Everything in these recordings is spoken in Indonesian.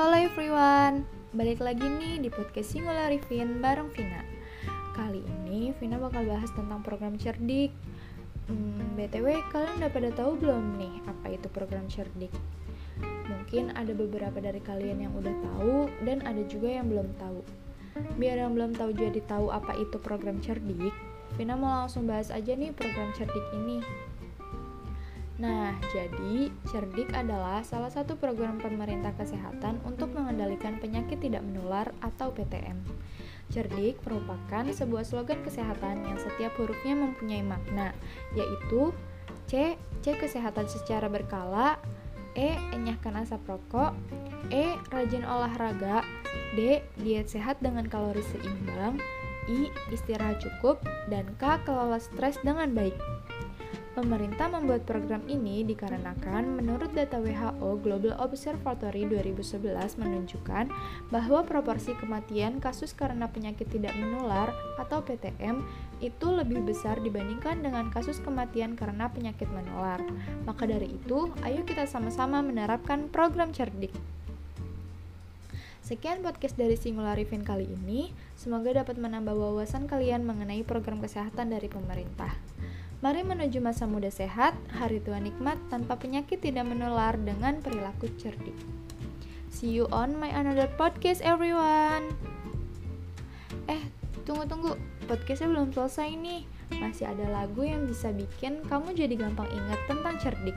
everyone, balik lagi nih di podcast Singular Rivin bareng Vina. Kali ini Vina bakal bahas tentang program cerdik. Hmm, BTW, kalian udah pada tahu belum nih apa itu program cerdik? Mungkin ada beberapa dari kalian yang udah tahu dan ada juga yang belum tahu. Biar yang belum tahu jadi tahu apa itu program cerdik Vina mau langsung bahas aja nih program cerdik ini Nah, jadi cerdik adalah salah satu program pemerintah kesehatan untuk mengendalikan penyakit tidak menular atau PTM. Cerdik merupakan sebuah slogan kesehatan yang setiap hurufnya mempunyai makna, yaitu C. C. Kesehatan secara berkala E. Enyahkan asap rokok E. Rajin olahraga D. Diet sehat dengan kalori seimbang I. Istirahat cukup dan K. Kelola stres dengan baik Pemerintah membuat program ini dikarenakan menurut data WHO Global Observatory 2011 menunjukkan bahwa proporsi kematian kasus karena penyakit tidak menular atau PTM itu lebih besar dibandingkan dengan kasus kematian karena penyakit menular. Maka dari itu, ayo kita sama-sama menerapkan program cerdik. Sekian podcast dari Singular Rivin kali ini. Semoga dapat menambah wawasan kalian mengenai program kesehatan dari pemerintah. Mari menuju masa muda sehat, hari tua nikmat tanpa penyakit tidak menular dengan perilaku cerdik. See you on my another podcast everyone. Eh, tunggu-tunggu, podcastnya belum selesai nih. Masih ada lagu yang bisa bikin kamu jadi gampang ingat tentang cerdik.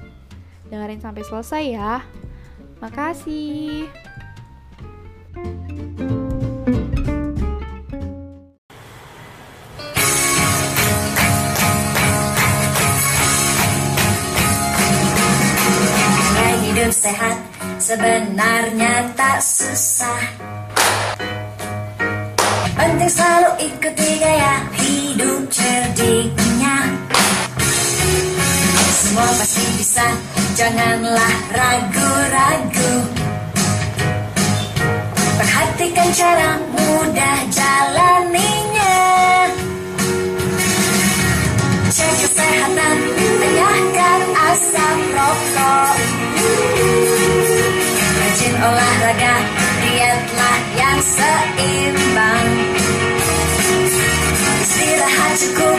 Dengerin sampai selesai ya. Makasih. Sehat. Sebenarnya tak susah. Penting selalu ikuti gaya hidup cerdiknya Semua pasti bisa, janganlah ragu-ragu. Perhatikan cara mudah jalaninya asap rokok. Rajin olahraga, dietlah yang seimbang. Istirahat cukup